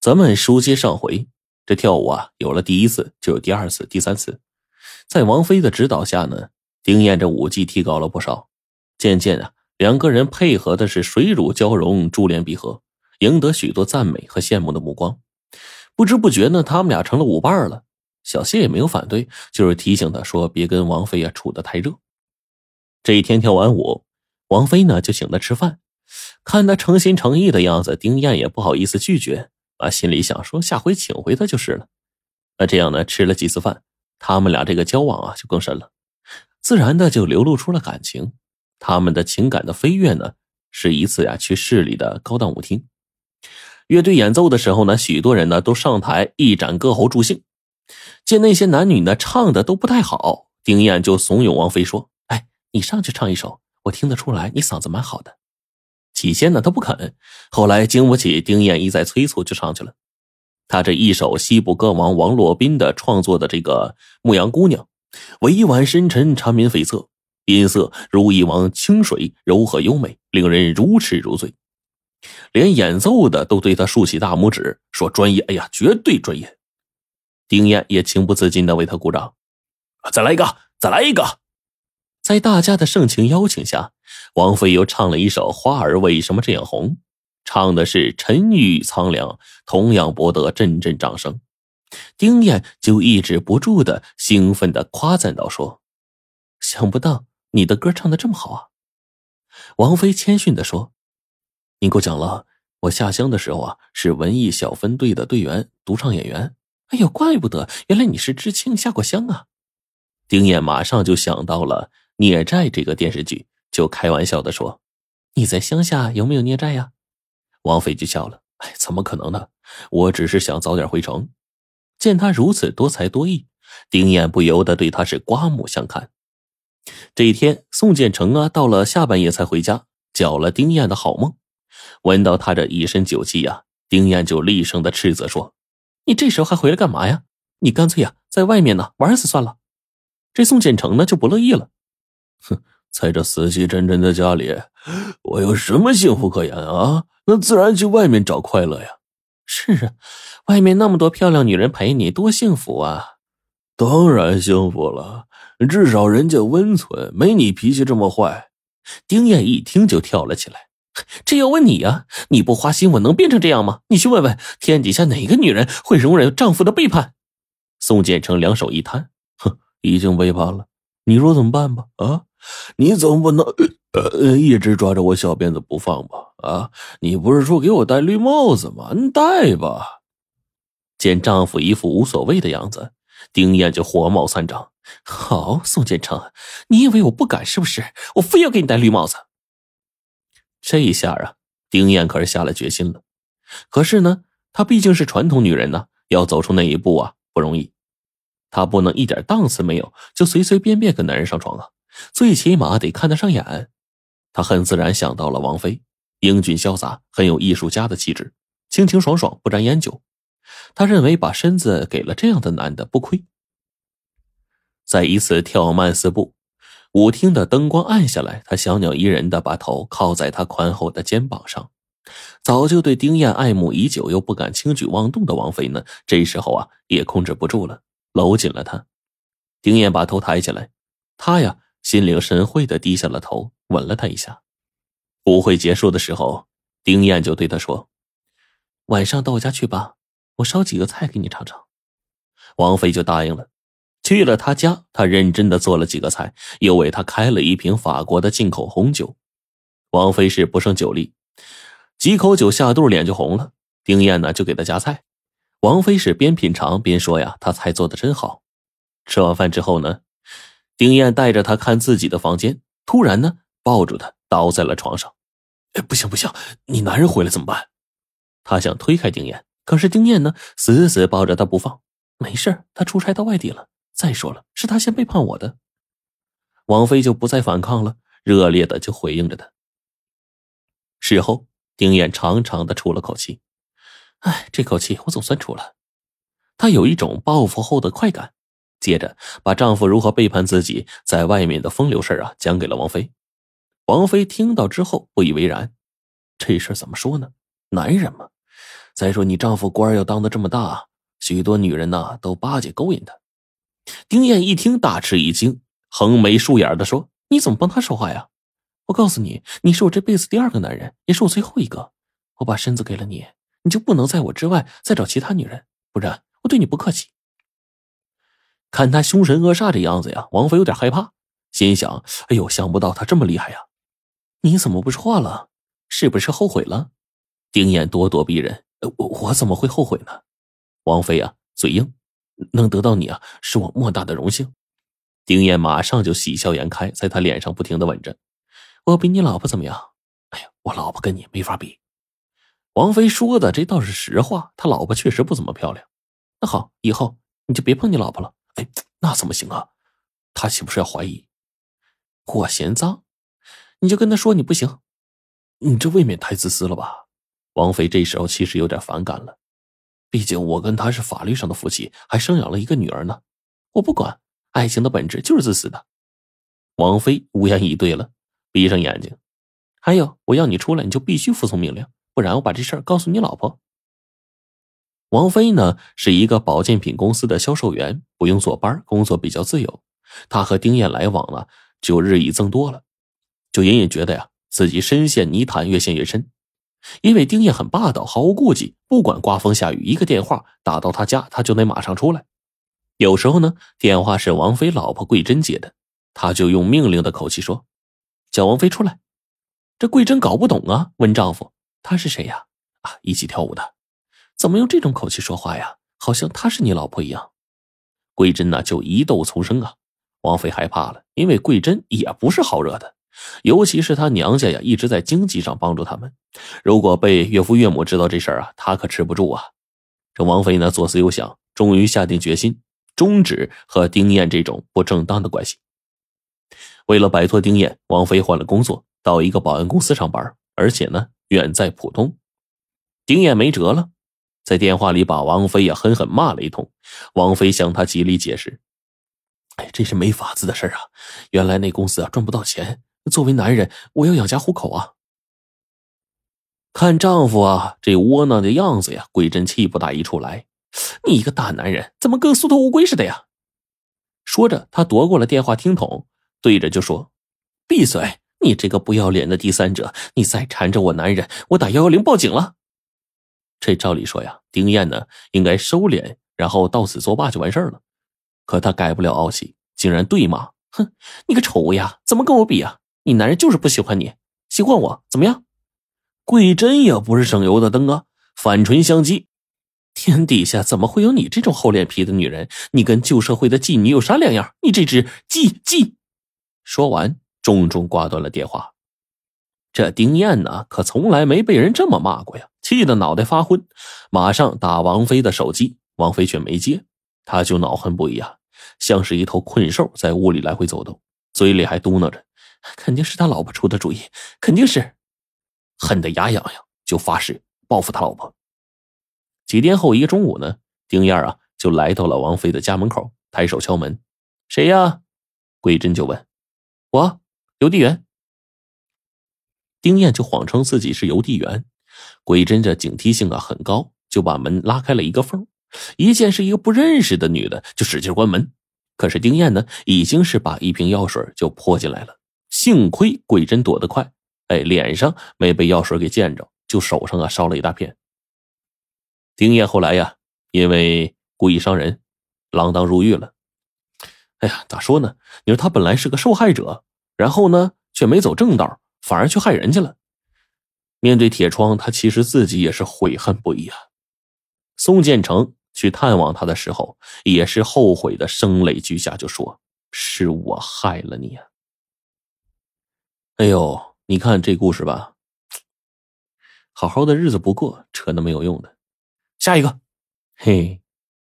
咱们书接上回，这跳舞啊，有了第一次，就有第二次、第三次。在王菲的指导下呢，丁燕这舞技提高了不少。渐渐啊，两个人配合的是水乳交融、珠联璧合，赢得许多赞美和羡慕的目光。不知不觉呢，他们俩成了舞伴了。小谢也没有反对，就是提醒他说：“别跟王菲啊处得太热。”这一天跳完舞，王菲呢就请他吃饭，看他诚心诚意的样子，丁燕也不好意思拒绝。啊，心里想说下回请回他就是了。那这样呢，吃了几次饭，他们俩这个交往啊就更深了，自然的就流露出了感情。他们的情感的飞跃呢，是一次呀去市里的高档舞厅，乐队演奏的时候呢，许多人呢都上台一展歌喉助兴。见那些男女呢唱的都不太好，丁燕就怂恿王菲说：“哎，你上去唱一首，我听得出来你嗓子蛮好的。”起先呢，他不肯，后来经不起丁燕一再催促，就上去了。他这一首西部歌王王洛宾的创作的这个《牧羊姑娘》，委婉深沉，缠绵悱恻，音色如一汪清水，柔和优美，令人如痴如醉。连演奏的都对他竖起大拇指，说专业。哎呀，绝对专业。丁燕也情不自禁的为他鼓掌。再来一个，再来一个。在大家的盛情邀请下，王菲又唱了一首《花儿为什么这样红》，唱的是沉郁苍凉，同样博得阵阵掌声。丁燕就抑制不住的兴奋的夸赞道：“说，想不到你的歌唱的这么好啊！”王菲谦逊的说：“您过奖了，我下乡的时候啊，是文艺小分队的队员、独唱演员。哎呦，怪不得，原来你是知青下过乡啊！”丁燕马上就想到了。孽债这个电视剧就开玩笑的说：“你在乡下有没有孽债呀？”王菲就笑了：“哎，怎么可能呢？我只是想早点回城。”见他如此多才多艺，丁燕不由得对他是刮目相看。这一天，宋建成啊，到了下半夜才回家，搅了丁燕的好梦。闻到他这一身酒气呀，丁燕就厉声的斥责说：“你这时候还回来干嘛呀？你干脆呀，在外面呢玩死算了。”这宋建成呢就不乐意了。哼，在这死气沉沉的家里，我有什么幸福可言啊？那自然去外面找快乐呀。是啊，外面那么多漂亮女人陪你，多幸福啊！当然幸福了，至少人家温存，没你脾气这么坏。丁燕一听就跳了起来。这要问你呀，你不花心，我能变成这样吗？你去问问天底下哪个女人会容忍丈夫的背叛？宋建成两手一摊，哼，已经背叛了，你说怎么办吧？啊？你总不能呃一直抓着我小辫子不放吧？啊，你不是说给我戴绿帽子吗？你戴吧。见丈夫一副无所谓的样子，丁燕就火冒三丈。好，宋建成，你以为我不敢是不是？我非要给你戴绿帽子。这一下啊，丁燕可是下了决心了。可是呢，她毕竟是传统女人呢，要走出那一步啊不容易。她不能一点档次没有就随随便便跟男人上床啊。最起码得看得上眼，他很自然想到了王菲，英俊潇洒，很有艺术家的气质，清清爽爽，不沾烟酒。他认为把身子给了这样的男的不亏。在一次跳慢四步，舞厅的灯光暗下来，他小鸟依人的把头靠在他宽厚的肩膀上。早就对丁燕爱慕已久又不敢轻举妄动的王菲呢，这时候啊也控制不住了，搂紧了他。丁燕把头抬起来，他呀。心领神会的低下了头，吻了他一下。舞会结束的时候，丁燕就对他说：“晚上到我家去吧，我烧几个菜给你尝尝。”王菲就答应了。去了他家，他认真的做了几个菜，又为他开了一瓶法国的进口红酒。王菲是不胜酒力，几口酒下肚，脸就红了。丁燕呢，就给他夹菜。王菲是边品尝边说：“呀，他菜做的真好。”吃完饭之后呢？丁燕带着他看自己的房间，突然呢，抱住他倒在了床上。哎，不行不行，你男人回来怎么办？他想推开丁燕，可是丁燕呢，死死抱着他不放。没事，他出差到外地了。再说了，是他先背叛我的。王菲就不再反抗了，热烈的就回应着他。事后，丁燕长长的出了口气，哎，这口气我总算出了。她有一种报复后的快感。接着，把丈夫如何背叛自己在外面的风流事啊讲给了王菲。王菲听到之后不以为然，这事怎么说呢？男人嘛，再说你丈夫官要当的这么大，许多女人呐都巴结勾引他。丁燕一听大吃一惊，横眉竖眼的说：“你怎么帮他说话呀？我告诉你，你是我这辈子第二个男人，也是我最后一个。我把身子给了你，你就不能在我之外再找其他女人，不然我对你不客气。”看他凶神恶煞的样子呀，王妃有点害怕，心想：“哎呦，想不到他这么厉害呀！”你怎么不说话了？是不是后悔了？丁燕咄咄逼人：“我我怎么会后悔呢？”王妃啊，嘴硬。能得到你啊，是我莫大的荣幸。丁燕马上就喜笑颜开，在他脸上不停的吻着。我比你老婆怎么样？哎呀，我老婆跟你没法比。王妃说的这倒是实话，他老婆确实不怎么漂亮。那好，以后你就别碰你老婆了。哎，那怎么行啊？他岂不是要怀疑我嫌脏？你就跟他说你不行。你这未免太自私了吧？王菲这时候其实有点反感了。毕竟我跟他是法律上的夫妻，还生养了一个女儿呢。我不管，爱情的本质就是自私的。王菲无言以对了，闭上眼睛。还有，我要你出来，你就必须服从命令，不然我把这事儿告诉你老婆。王菲呢是一个保健品公司的销售员，不用坐班，工作比较自由。她和丁燕来往呢就日益增多了，就隐隐觉得呀自己深陷泥潭，越陷越深。因为丁燕很霸道，毫无顾忌，不管刮风下雨，一个电话打到他家，他就得马上出来。有时候呢，电话是王菲老婆桂珍接的，他就用命令的口气说：“叫王菲出来。”这桂珍搞不懂啊，问丈夫：“她是谁呀？”啊，一起跳舞的，怎么用这种口气说话呀？好像她是你老婆一样。桂珍呢，就疑窦丛生啊。王妃害怕了，因为桂珍也不是好惹的。尤其是她娘家呀，一直在经济上帮助他们。如果被岳父岳母知道这事儿啊，他可吃不住啊。这王妃呢，左思右想，终于下定决心终止和丁燕这种不正当的关系。为了摆脱丁燕，王妃换了工作，到一个保安公司上班，而且呢，远在浦东。丁燕没辙了，在电话里把王菲呀狠狠骂了一通。王菲向他极力解释：“哎，这是没法子的事啊！原来那公司啊赚不到钱。”作为男人，我要养家糊口啊！看丈夫啊，这窝囊的样子呀，桂珍气不打一处来。你一个大男人，怎么跟缩头乌龟似的呀？说着，他夺过了电话听筒，对着就说：“闭嘴！你这个不要脸的第三者，你再缠着我男人，我打幺幺零报警了。”这照理说呀，丁燕呢应该收敛，然后到此作罢就完事儿了。可他改不了傲气，竟然对骂：“哼，你个丑呀，怎么跟我比啊？”你男人就是不喜欢你，喜欢我怎么样？桂珍也不是省油的灯啊，反唇相讥：“天底下怎么会有你这种厚脸皮的女人？你跟旧社会的妓女有啥两样？你这只妓妓！”说完，重重挂断了电话。这丁燕呢，可从来没被人这么骂过呀，气得脑袋发昏，马上打王菲的手机，王菲却没接，他就恼恨不已啊，像是一头困兽在屋里来回走动，嘴里还嘟囔着。肯定是他老婆出的主意，肯定是，恨得牙痒痒，就发誓报复他老婆。几天后一个中午呢，丁燕啊就来到了王菲的家门口，抬手敲门：“谁呀？”桂珍就问：“我邮递员。”丁燕就谎称自己是邮递员。鬼真这警惕性啊很高，就把门拉开了一个缝，一见是一个不认识的女的，就使劲关门。可是丁燕呢，已经是把一瓶药水就泼进来了。幸亏鬼真躲得快，哎，脸上没被药水给溅着，就手上啊烧了一大片。丁燕后来呀，因为故意伤人，锒铛入狱了。哎呀，咋说呢？你说他本来是个受害者，然后呢，却没走正道，反而去害人去了。面对铁窗，他其实自己也是悔恨不已啊。宋建成去探望他的时候，也是后悔的声泪俱下，就说：“是我害了你啊。”哎呦，你看这故事吧，好好的日子不过，扯那没有用的。下一个，嘿。